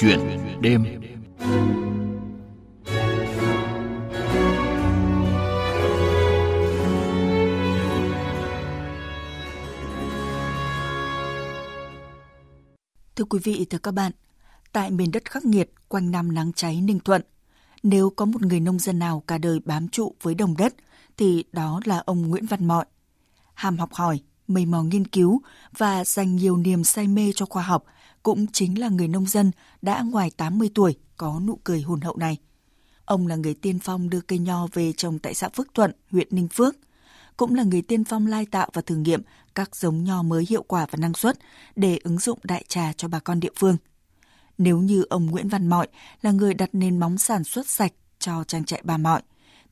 chuyện đêm Thưa quý vị, thưa các bạn, tại miền đất khắc nghiệt quanh năm nắng cháy Ninh Thuận, nếu có một người nông dân nào cả đời bám trụ với đồng đất, thì đó là ông Nguyễn Văn Mọi. Hàm học hỏi, mây mò nghiên cứu và dành nhiều niềm say mê cho khoa học, cũng chính là người nông dân đã ngoài 80 tuổi có nụ cười hồn hậu này. Ông là người tiên phong đưa cây nho về trồng tại xã Phước Thuận, huyện Ninh Phước. Cũng là người tiên phong lai tạo và thử nghiệm các giống nho mới hiệu quả và năng suất để ứng dụng đại trà cho bà con địa phương. Nếu như ông Nguyễn Văn Mọi là người đặt nền móng sản xuất sạch cho trang trại bà Mọi,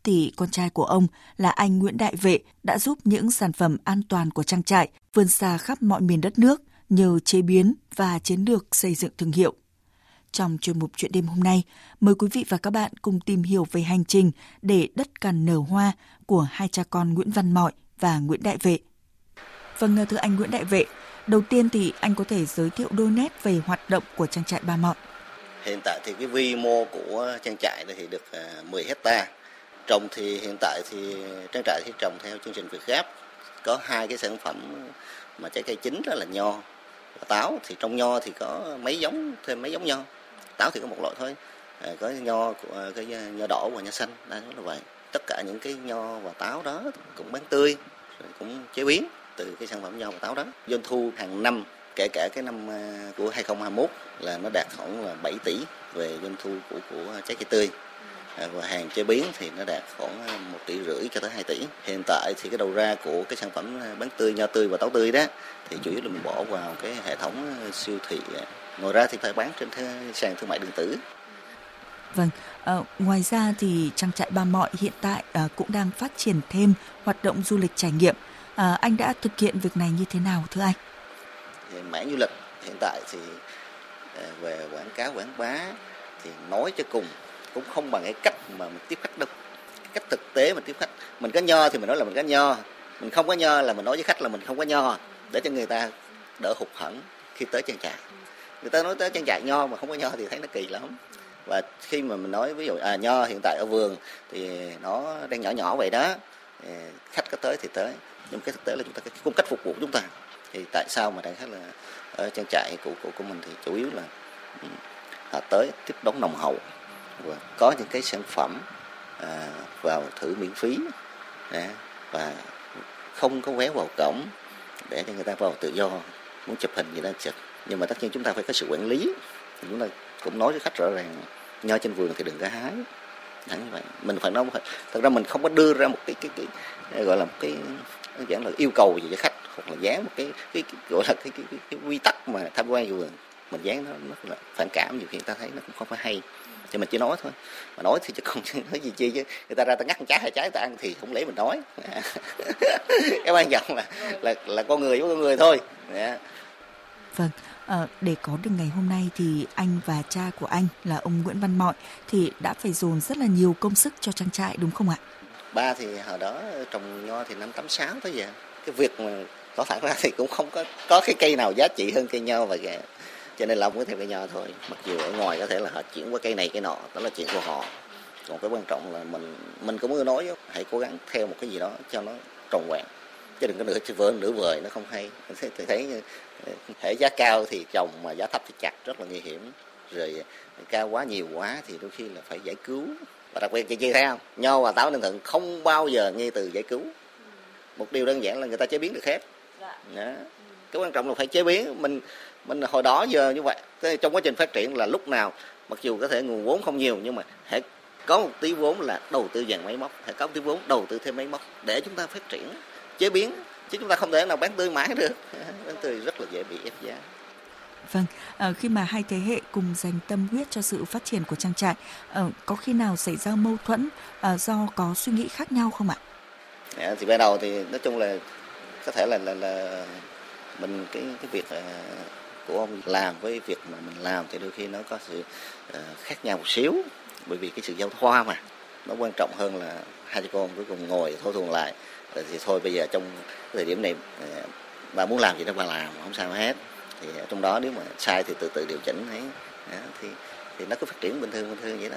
thì con trai của ông là anh Nguyễn Đại Vệ đã giúp những sản phẩm an toàn của trang trại vươn xa khắp mọi miền đất nước nhờ chế biến và chiến lược xây dựng thương hiệu. Trong chuyên mục chuyện đêm hôm nay, mời quý vị và các bạn cùng tìm hiểu về hành trình để đất cằn nở hoa của hai cha con Nguyễn Văn Mọi và Nguyễn Đại Vệ. Vâng, thưa anh Nguyễn Đại Vệ, đầu tiên thì anh có thể giới thiệu đôi nét về hoạt động của trang trại Ba Mọi. Hiện tại thì cái vi mô của trang trại thì được à, 10 hecta. Trồng thì hiện tại thì trang trại thì trồng theo chương trình Việt Gáp. Có hai cái sản phẩm mà trái cây chính đó là nho táo. Thì trong nho thì có mấy giống, thêm mấy giống nho. Táo thì có một loại thôi. À, có nho của à, cái nho đỏ và nho xanh, đa số là vậy. Tất cả những cái nho và táo đó cũng bán tươi, rồi cũng chế biến từ cái sản phẩm nho và táo đó. Doanh thu hàng năm kể cả cái năm à, của 2021 là nó đạt khoảng là 7 tỷ về doanh thu của của trái cây tươi và hàng chế biến thì nó đạt khoảng một tỷ rưỡi cho tới 2 tỷ. Hiện tại thì cái đầu ra của cái sản phẩm bán tươi nho tươi và táo tươi đó thì chủ yếu là mình bỏ vào cái hệ thống siêu thị. Ngoài ra thì phải bán trên sàn thương mại điện tử. Vâng, à, ngoài ra thì trang trại Ba Mọi hiện tại à, cũng đang phát triển thêm hoạt động du lịch trải nghiệm. À, anh đã thực hiện việc này như thế nào thưa anh? mảng du lịch hiện tại thì về quảng cáo quảng bá thì nói cho cùng cũng không bằng cái cách mà mình tiếp khách đâu. Cái cách thực tế mình tiếp khách. Mình có nho thì mình nói là mình có nho. Mình không có nho là mình nói với khách là mình không có nho, để cho người ta đỡ hụt hẫng khi tới trang trại. Người ta nói tới trang trại nho mà không có nho thì thấy nó kỳ lắm. Và khi mà mình nói ví dụ à nho hiện tại ở vườn thì nó đang nhỏ nhỏ vậy đó khách có tới thì tới. Nhưng cái thực tế là chúng ta cái cung cách phục vụ chúng ta. Thì tại sao mà đang khách là ở trang trại của của của mình thì chủ yếu là ừ, họ tới tiếp đón nồng hậu và có những cái sản phẩm à, vào thử miễn phí à, và không có vé vào cổng để cho người ta vào tự do muốn chụp hình gì đó chụp. Nhưng mà tất nhiên chúng ta phải có sự quản lý. Chúng ta cũng nói với khách rõ ràng nho trên vườn thì đừng có hái. Thẳng như vậy. Mình phải nói thật ra mình không có đưa ra một cái cái, cái gọi là một cái giản là yêu cầu gì cho khách hoặc là dán một cái cái, cái gọi là cái, cái, cái, cái quy tắc mà tham quan vườn. Mình dán nó rất là phản cảm nhiều khi người ta thấy nó cũng không phải hay thì mình chỉ nói thôi. Mà nói thì chứ không nói gì chi chứ. Người ta ra ta ngắt trái hay trái ta ăn thì không lấy mình nói cái quan trọng là là là con người với con người thôi. Yeah. vâng à, để có được ngày hôm nay thì anh và cha của anh là ông Nguyễn Văn Mọi thì đã phải dồn rất là nhiều công sức cho trang trại đúng không ạ? Ba thì hồi đó trồng nho thì năm tám sáu tới giờ cái việc mà có thẳng ra thì cũng không có có cái cây nào giá trị hơn cây nho và cho nên là ông có theo cây nho thôi. Mặc dù ở ngoài có thể là họ chuyển qua cây này cây nọ đó là chuyện của họ. Còn cái quan trọng là mình mình cũng muốn nói hãy cố gắng theo một cái gì đó cho nó tròn vẹn. Chứ đừng có nửa vỡ nửa vời nó không hay. Thấy, thấy thể giá cao thì trồng mà giá thấp thì chặt rất là nguy hiểm. Rồi cao quá nhiều quá thì đôi khi là phải giải cứu. Và đặc biệt chị chi thấy không? Nho và táo ninh thuận không bao giờ nghe từ giải cứu. Một điều đơn giản là người ta chế biến được hết. Dạ. Đó. cái quan trọng là phải chế biến. Mình mình hồi đó giờ như vậy. Trong quá trình phát triển là lúc nào mặc dù có thể nguồn vốn không nhiều nhưng mà hãy có một tí vốn là đầu tư dàn máy móc. Hãy có một tí vốn đầu tư thêm máy móc để chúng ta phát triển chế biến chứ chúng ta không thể nào bán tươi mãi được. Bán tươi rất là dễ bị ép giá. Vâng, à, khi mà hai thế hệ cùng dành tâm huyết cho sự phát triển của trang trại, à, có khi nào xảy ra mâu thuẫn à, do có suy nghĩ khác nhau không ạ? À, thì ban đầu thì nói chung là có thể là là, là mình cái cái việc của ông làm với việc mà mình làm thì đôi khi nó có sự ờ, khác nhau một xíu. Bởi vì cái sự giao thoa mà, nó quan trọng hơn là hai cha con cuối cùng ngồi thâu thuần lại thì thôi, bây giờ trong thời điểm này ờ, bà muốn làm gì đó bà làm, không sao hết. Thì trong đó nếu mà sai thì từ từ điều chỉnh thấy thì thì nó cứ phát triển bình thường bình thường vậy đó.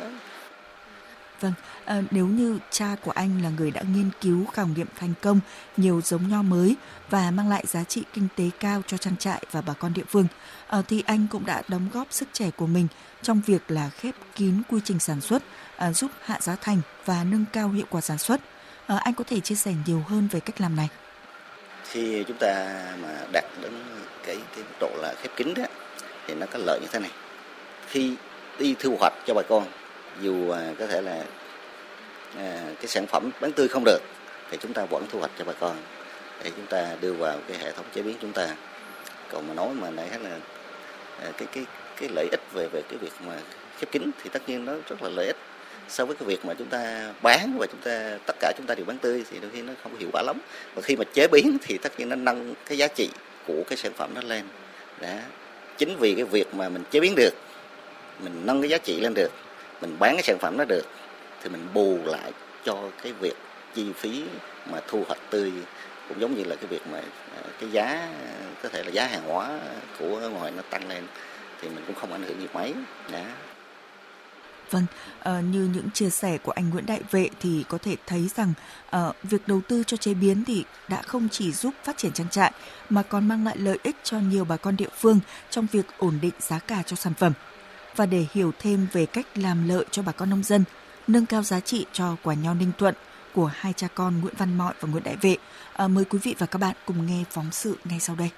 Vâng, à, nếu như cha của anh là người đã nghiên cứu khảo nghiệm thành công nhiều giống nho mới và mang lại giá trị kinh tế cao cho trang trại và bà con địa phương, à, thì anh cũng đã đóng góp sức trẻ của mình trong việc là khép kín quy trình sản xuất, à, giúp hạ giá thành và nâng cao hiệu quả sản xuất. À, anh có thể chia sẻ nhiều hơn về cách làm này. Khi chúng ta mà đạt đến cái cái độ là khép kín đó thì nó có lợi như thế này. Khi đi thu hoạch cho bà con dù à, có thể là à, cái sản phẩm bán tươi không được thì chúng ta vẫn thu hoạch cho bà con để chúng ta đưa vào cái hệ thống chế biến chúng ta. Còn mà nói mà nãy là à, cái cái cái lợi ích về về cái việc mà khép kín thì tất nhiên nó rất là lợi ích. So với cái việc mà chúng ta bán và chúng ta tất cả chúng ta đều bán tươi thì đôi khi nó không hiệu quả lắm. Và khi mà chế biến thì tất nhiên nó nâng cái giá trị của cái sản phẩm nó lên. Đã chính vì cái việc mà mình chế biến được mình nâng cái giá trị lên được mình bán cái sản phẩm đó được thì mình bù lại cho cái việc chi phí mà thu hoạch tươi cũng giống như là cái việc mà à, cái giá có thể là giá hàng hóa của ngoài nó tăng lên thì mình cũng không ảnh hưởng gì mấy. Đó Vâng, ờ, như những chia sẻ của anh Nguyễn Đại Vệ thì có thể thấy rằng ờ, việc đầu tư cho chế biến thì đã không chỉ giúp phát triển trang trại mà còn mang lại lợi ích cho nhiều bà con địa phương trong việc ổn định giá cả cho sản phẩm và để hiểu thêm về cách làm lợi cho bà con nông dân, nâng cao giá trị cho quả nho Ninh Thuận của hai cha con Nguyễn Văn Mọi và Nguyễn Đại Vệ. À, mời quý vị và các bạn cùng nghe phóng sự ngay sau đây.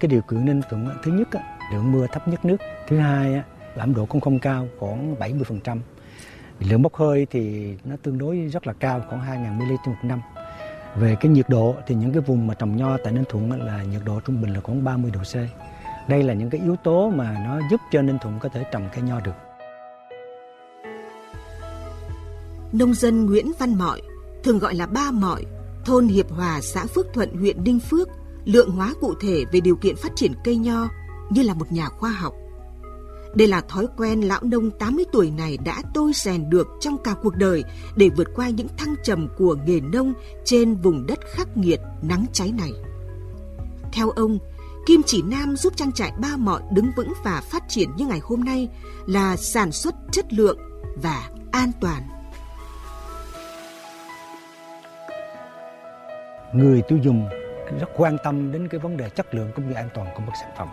Cái điều kiện Ninh Thuận thứ nhất lượng mưa thấp nhất nước, thứ hai ẩm độ cũng không cao khoảng 70%. Lượng bốc hơi thì nó tương đối rất là cao, khoảng 2.000 ml trên một năm. Về cái nhiệt độ thì những cái vùng mà trồng nho tại Ninh Thuận là nhiệt độ trung bình là khoảng 30 độ C. Đây là những cái yếu tố mà nó giúp cho Ninh Thuận có thể trồng cây nho được. Nông dân Nguyễn Văn Mọi, thường gọi là Ba Mọi, thôn Hiệp Hòa, xã Phước Thuận, huyện Ninh Phước, lượng hóa cụ thể về điều kiện phát triển cây nho như là một nhà khoa học. Đây là thói quen lão nông 80 tuổi này đã tôi rèn được trong cả cuộc đời để vượt qua những thăng trầm của nghề nông trên vùng đất khắc nghiệt nắng cháy này. Theo ông, Kim Chỉ Nam giúp trang trại Ba Mọi đứng vững và phát triển như ngày hôm nay là sản xuất chất lượng và an toàn. Người tiêu dùng rất quan tâm đến cái vấn đề chất lượng cũng như an toàn của một sản phẩm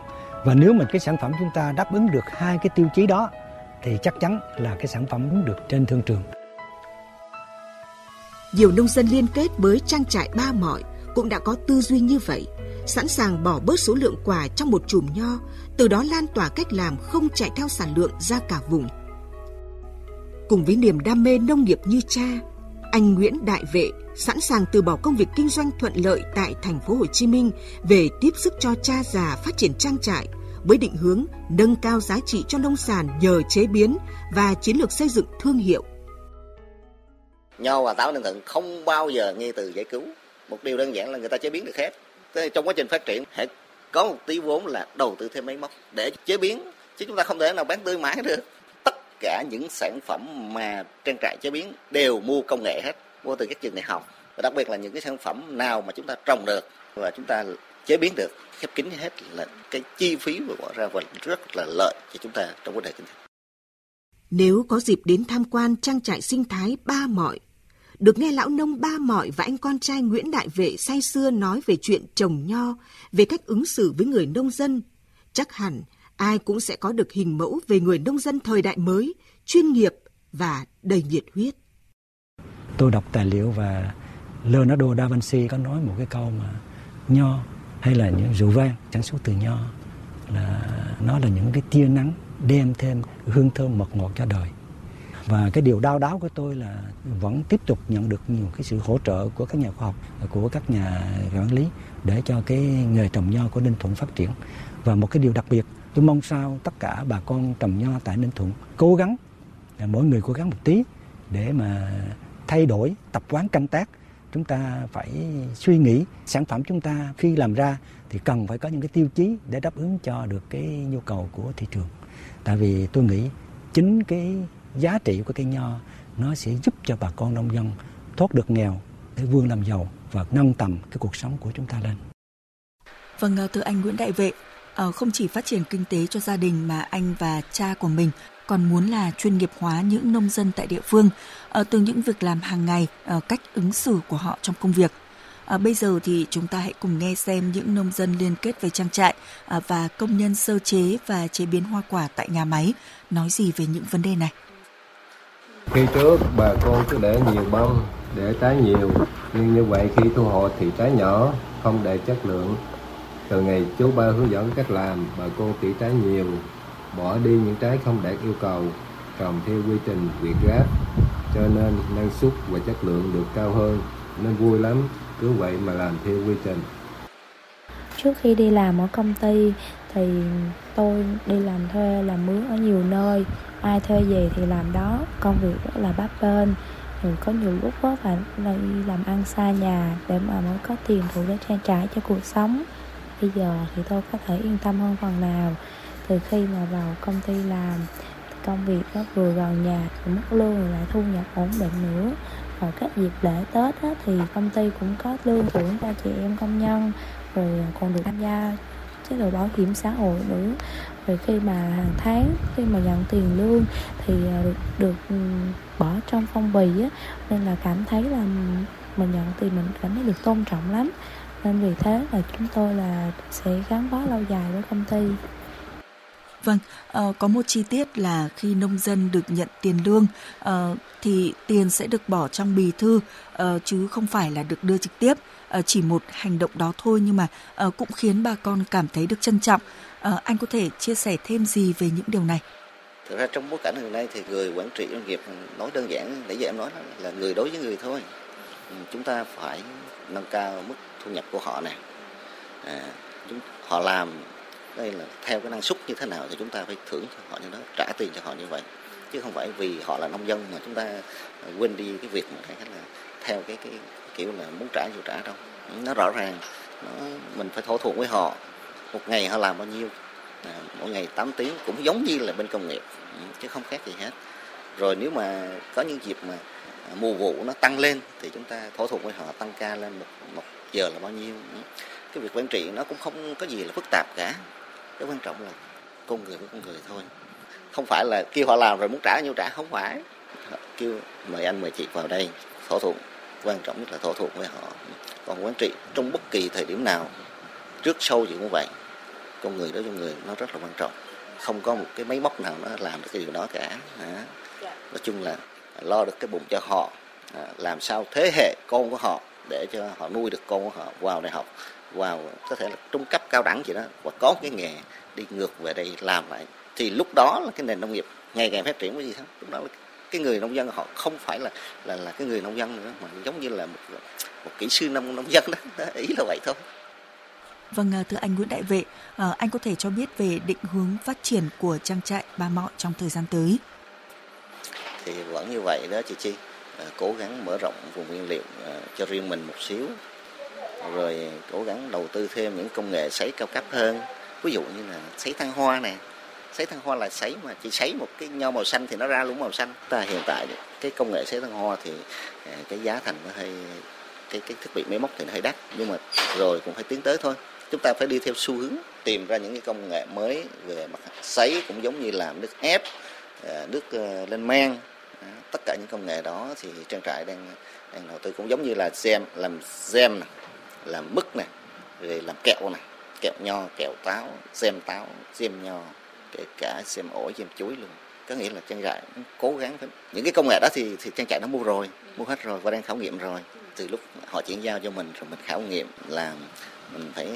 và nếu mà cái sản phẩm chúng ta đáp ứng được hai cái tiêu chí đó thì chắc chắn là cái sản phẩm đứng được trên thương trường. Nhiều nông dân liên kết với trang trại ba mọi cũng đã có tư duy như vậy, sẵn sàng bỏ bớt số lượng quả trong một chùm nho, từ đó lan tỏa cách làm không chạy theo sản lượng ra cả vùng. Cùng với niềm đam mê nông nghiệp như cha, anh Nguyễn Đại Vệ sẵn sàng từ bỏ công việc kinh doanh thuận lợi tại thành phố Hồ Chí Minh về tiếp sức cho cha già phát triển trang trại với định hướng nâng cao giá trị cho nông sản nhờ chế biến và chiến lược xây dựng thương hiệu. Nho và táo ninh thuận không bao giờ nghe từ giải cứu. Một điều đơn giản là người ta chế biến được hết. Trong quá trình phát triển, hãy có một tí vốn là đầu tư thêm máy móc để chế biến. Chứ chúng ta không thể nào bán tươi mãi được. Cả những sản phẩm mà trang trại chế biến đều mua công nghệ hết mua từ các trường đại học và đặc biệt là những cái sản phẩm nào mà chúng ta trồng được và chúng ta chế biến được khép kín hết là cái chi phí mà bỏ ra và rất là lợi cho chúng ta trong vấn đề kinh tế. Nếu có dịp đến tham quan trang trại sinh thái Ba Mọi, được nghe lão nông Ba Mọi và anh con trai Nguyễn Đại Vệ say xưa nói về chuyện trồng nho, về cách ứng xử với người nông dân, chắc hẳn ai cũng sẽ có được hình mẫu về người nông dân thời đại mới, chuyên nghiệp và đầy nhiệt huyết. Tôi đọc tài liệu và Leonardo da Vinci có nói một cái câu mà nho hay là những rượu vang sản xuất từ nho là nó là những cái tia nắng đem thêm hương thơm mật ngọt cho đời. Và cái điều đau đáo của tôi là vẫn tiếp tục nhận được nhiều cái sự hỗ trợ của các nhà khoa học của các nhà quản lý để cho cái nghề trồng nho của Ninh Thuận phát triển. Và một cái điều đặc biệt tôi mong sao tất cả bà con trồng nho tại Ninh Thuận cố gắng mỗi người cố gắng một tí để mà thay đổi tập quán canh tác chúng ta phải suy nghĩ sản phẩm chúng ta khi làm ra thì cần phải có những cái tiêu chí để đáp ứng cho được cái nhu cầu của thị trường tại vì tôi nghĩ chính cái giá trị của cây nho nó sẽ giúp cho bà con nông dân thoát được nghèo để vươn làm giàu và nâng tầm cái cuộc sống của chúng ta lên. Vâng, à, thưa anh Nguyễn Đại Vệ, Ờ, không chỉ phát triển kinh tế cho gia đình mà anh và cha của mình còn muốn là chuyên nghiệp hóa những nông dân tại địa phương ờ, từ những việc làm hàng ngày, ờ, cách ứng xử của họ trong công việc. À, bây giờ thì chúng ta hãy cùng nghe xem những nông dân liên kết với trang trại à, và công nhân sơ chế và chế biến hoa quả tại nhà máy nói gì về những vấn đề này. Khi trước bà con cứ để nhiều bông để trái nhiều, nhưng như vậy khi thu hoạch thì trái nhỏ, không để chất lượng. Từ ngày chú ba hướng dẫn cách làm, bà con tỉ trái nhiều, bỏ đi những trái không đạt yêu cầu, trồng theo quy trình việt gáp, cho nên năng suất và chất lượng được cao hơn, nên vui lắm, cứ vậy mà làm theo quy trình. Trước khi đi làm ở công ty thì tôi đi làm thuê làm mướn ở nhiều nơi ai thuê về thì làm đó công việc rất là bấp bênh rồi có nhiều lúc đó phải đi làm ăn xa nhà để mà mới có tiền đủ để trang trải cho cuộc sống bây giờ thì tôi có thể yên tâm hơn phần nào từ khi mà vào công ty làm. Công việc nó vừa gần nhà mức lương rồi lại thu nhập ổn định nữa. Vào các dịp lễ tết á, thì công ty cũng có lương thưởng cho chị em công nhân rồi còn được tham gia chế độ bảo hiểm xã hội nữa. Rồi khi mà hàng tháng khi mà nhận tiền lương thì à, được được ừ, bỏ trong phong bì á. Nên là cảm thấy là mình nhận tiền mình cảm thấy được tôn trọng lắm nên vì thế là chúng tôi là sẽ gắn bó lâu dài với công ty Vâng, uh, có một chi tiết là khi nông dân được nhận tiền lương uh, thì tiền sẽ được bỏ trong bì thư uh, chứ không phải là được đưa trực tiếp. Uh, chỉ một hành động đó thôi nhưng mà uh, cũng khiến bà con cảm thấy được trân trọng. Uh, anh có thể chia sẻ thêm gì về những điều này? Thực ra trong bối cảnh hiện nay thì người quản trị doanh nghiệp nói đơn giản nãy giờ em nói là người đối với người thôi. Ừ, chúng ta phải nâng cao mức thu nhập của họ này. À, chúng, họ làm đây là theo cái năng suất như thế nào thì chúng ta phải thưởng cho họ như đó trả tiền cho họ như vậy. Chứ không phải vì họ là nông dân mà chúng ta quên đi cái việc mà cái là theo cái cái kiểu là muốn trả gì trả đâu. Nó rõ ràng nó mình phải thỏa thuận với họ. Một ngày họ làm bao nhiêu à, mỗi ngày 8 tiếng cũng giống như là bên công nghiệp ừ, chứ không khác gì hết. Rồi nếu mà có những dịp mà à, mùa vụ nó tăng lên thì chúng ta thỏa thuận với họ tăng ca lên một một giờ là bao nhiêu. Cái việc quản trị nó cũng không có gì là phức tạp cả. Cái quan trọng là con người với con người thôi. Không phải là kêu họ làm rồi muốn trả nhiêu trả không phải. Kêu mời anh mời chị vào đây thỏa thuận. Quan trọng nhất là thỏa thuận với họ. Còn quản trị trong bất kỳ thời điểm nào trước sau gì cũng vậy. Con người đối với người nó rất là quan trọng. Không có một cái máy móc nào nó làm được cái điều đó cả. Nói chung là lo được cái bụng cho họ. Làm sao thế hệ con của họ để cho họ nuôi được con của họ vào đại học vào có thể là trung cấp cao đẳng gì đó và có cái nghề đi ngược về đây làm lại. Thì lúc đó là cái nền nông nghiệp ngày càng phát triển cái gì hết lúc đó là cái người nông dân họ không phải là là là cái người nông dân nữa mà giống như là một một kỹ sư nông nông dân đó, ý là vậy thôi. Vâng, thưa anh Nguyễn Đại Vệ, à, anh có thể cho biết về định hướng phát triển của trang trại Ba Mọ trong thời gian tới? Thì vẫn như vậy đó chị Chi, à, Ờ, cố gắng mở rộng vùng nguyên liệu ờ, cho riêng mình một xíu, rồi cố gắng đầu tư thêm những công nghệ sấy cao cấp hơn. Ví dụ như là sấy thăng hoa này sấy thăng hoa là sấy mà chỉ sấy một cái nho màu xanh thì nó ra luôn màu xanh. Ta hiện tại cái công nghệ sấy thăng hoa thì ờ, cái giá thành nó hơi cái cái thiết bị máy móc thì nó hơi đắt. Nhưng mà rồi cũng phải tiến tới thôi. Chúng ta phải đi theo xu hướng tìm ra những cái công nghệ mới về mặt sấy cũng giống như làm nước ép nước lên men tất cả những công nghệ đó thì trang trại đang đang đầu tư cũng giống như là gem, làm gem này làm mứt này rồi làm kẹo này kẹo nho, kẹo táo xem táo xem nho, kể cả xem ổi xem chuối luôn. Có nghĩa là trang trại cố gắng phải những cái công nghệ đó thì thì trang trại nó mua rồi, mua hết rồi và đang khảo nghiệm rồi. Từ lúc họ chuyển giao cho mình rồi mình khảo nghiệm làm mình phải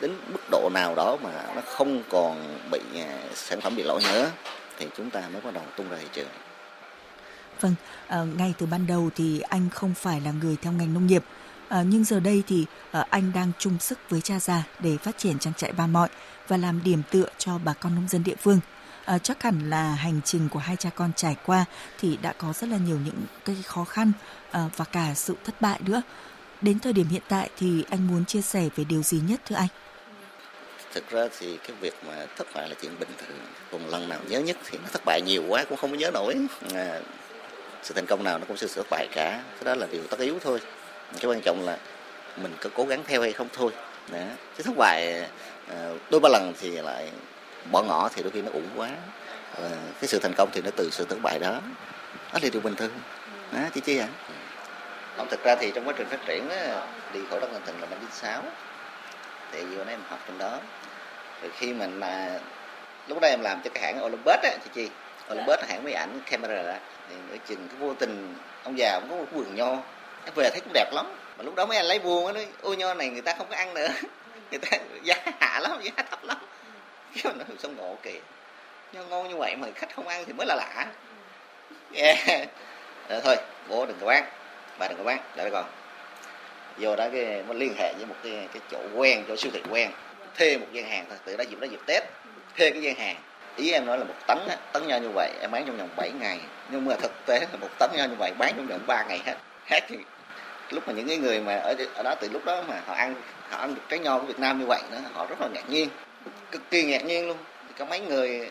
đến mức độ nào đó mà nó không còn bị à, sản phẩm bị lỗi nữa, thì chúng ta mới bắt đầu tung ra thị trường. Vâng, à, ngay từ ban đầu thì anh không phải là người theo ngành nông nghiệp À, nhưng giờ đây thì à, anh đang chung sức với cha già để phát triển trang trại Ba Mọi và làm điểm tựa cho bà con nông dân địa phương. À, chắc hẳn là hành trình của hai cha con trải qua thì đã có rất là nhiều những cái khó khăn à, và cả sự thất bại nữa. Đến thời điểm hiện tại thì anh muốn chia sẻ về điều gì nhất thưa anh? Thực ra thì cái việc mà thất bại là chuyện bình thường. Còn lần nào nhớ nhất thì nó thất bại nhiều quá cũng không có nhớ nổi. À, sự thành công nào nó cũng sẽ thất bại cả. Cái đó là điều tất yếu thôi. Cái quan trọng là mình có cố gắng theo hay không thôi. Đó. chứ thất bại ờ, đôi ba lần thì lại bỏ ngỏ thì đôi khi nó ủng quá. Và cái sự thành công thì nó từ sự thất bại đó. Đó là điều bình thường. Đó chị chi ạ? Không, thực ra thì trong quá trình phát triển đi khổ đất thịnh là năm 96 thì vừa nãy em học trong đó. Rồi khi mình mà lúc đó em làm cho cái hãng Olympus á chị chi. Olympus bớt hãng máy ảnh camera đó thì ở chừng cái vô tình, ông già cũng có một vườn nho. Em về thấy cũng đẹp lắm. Mà lúc đó mấy anh lấy buồn á, nói ôi nho này người ta không có ăn nữa. Người ta giá hạ lắm, giá thấp lắm. Cái mình nói xong ngộ kìa? Nho ngon như vậy mà khách không ăn thì mới là lạ. Yeah. rồi thôi bố đừng có bán. Bà đừng có bán. Để con vô đó cái, nó liên hệ với một cái cái chỗ quen, chỗ siêu thị quen. Thuê một gian hàng thôi. Từ đó dịp đó dịp tết. Thuê cái gian hàng ý em nói là một tấn á, tấn nho như vậy em bán trong vòng 7 ngày. Nhưng mà thực tế là một tấn nho như vậy bán trong vòng 3 ngày hết hết thì lúc mà những cái người mà ở, ở đó từ lúc đó mà họ ăn họ ăn được trái nho của Việt Nam như vậy đó họ rất là ngạc nhiên cực kỳ ngạc nhiên luôn. Có mấy người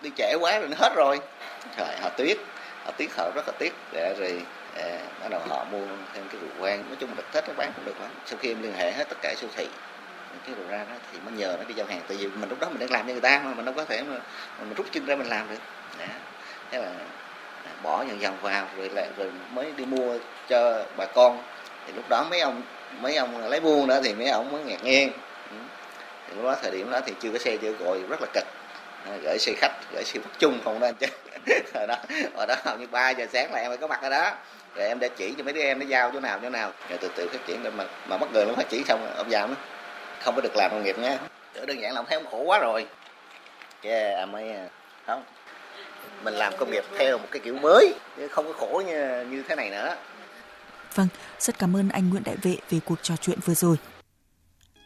đi trễ quá rồi nó hết rồi. Trời họ tiếc họ tiếc họ rất là tiếc. Để rồi à, bắt đầu họ mua thêm cái rượu vang nói chung là thích nó bán cũng được lắm. Sau khi em liên hệ hết tất cả siêu thị cái đầu ra đó thì mới nhờ nó đi giao hàng. Tại vì mình lúc đó mình đang làm cho người ta mà, mình đâu có thể mà mình rút chân ra mình làm được. Đó. thế là à, bỏ dần dần vào rồi lại, rồi mới đi mua cho bà con. Thì lúc đó mấy ông mấy ông lấy buôn nữa thì mấy ông mới ngạc nhiên. Ừ. Thì lúc đó, thời điểm đó thì chưa có xe, chưa gọi, rất là cực. Gửi xe khách, gửi xe bắt chung không đó anh chứ. Hồi đó hồi đó hầu như ba giờ sáng là em phải có mặt ở đó. Rồi em đã chỉ cho mấy đứa em nó giao chỗ nào chỗ nào. Rồi từ từ phát triển mà mà mất người nó phát triển xong ông già nó không có được làm nông nghiệp nha. Đơn giản là ông thấy ông khổ quá rồi. Cái em mới không. Mình làm công nghiệp theo một cái kiểu mới chứ không có khổ như như thế này nữa. Vâng, rất cảm ơn anh Nguyễn Đại Vệ về cuộc trò chuyện vừa rồi.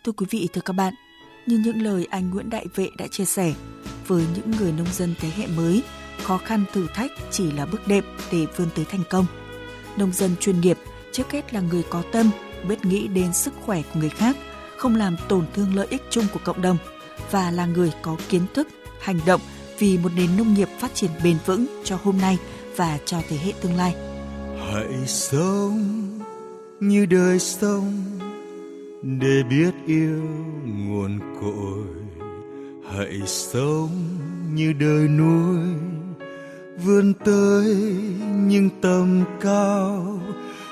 Thưa quý vị, thưa các bạn, như những lời anh Nguyễn Đại Vệ đã chia sẻ, với những người nông dân thế hệ mới, khó khăn thử thách chỉ là bước đệm để vươn tới thành công. Nông dân chuyên nghiệp trước hết là người có tâm, biết nghĩ đến sức khỏe của người khác, không làm tổn thương lợi ích chung của cộng đồng và là người có kiến thức, hành động vì một nền nông nghiệp phát triển bền vững cho hôm nay và cho thế hệ tương lai. Hãy sống như đời sống để biết yêu nguồn cội hãy sống như đời nuôi vươn tới những tầm cao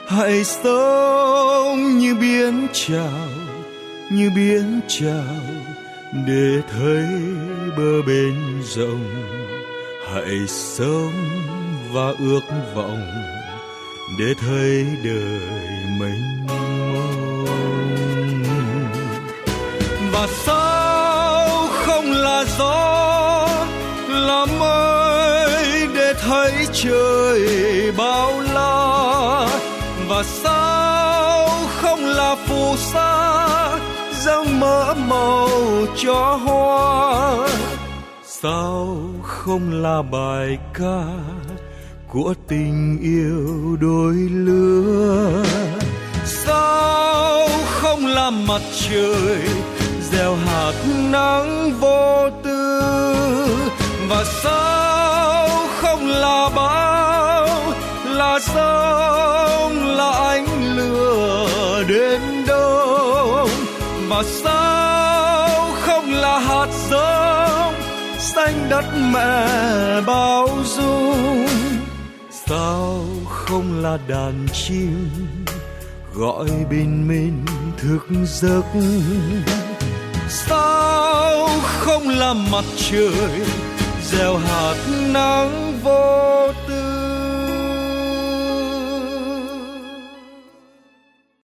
hãy sống như biến trào như biến trào để thấy bờ bên rộng. Hãy sống và ước vọng để thấy đời mênh mông. Và sao không là gió là mây để thấy trời bao la. Và sao không là phù sa dâng mỡ màu cho hoa. Sao không là bài ca của tình yêu đôi lứa? Sao không là mặt trời gieo hạt nắng vô tư? Và sao sao không là hạt giống xanh đất mẹ bao dung? Sao không là đàn chim gọi bình minh thức giấc? Sao không là mặt trời gieo hạt nắng vôi?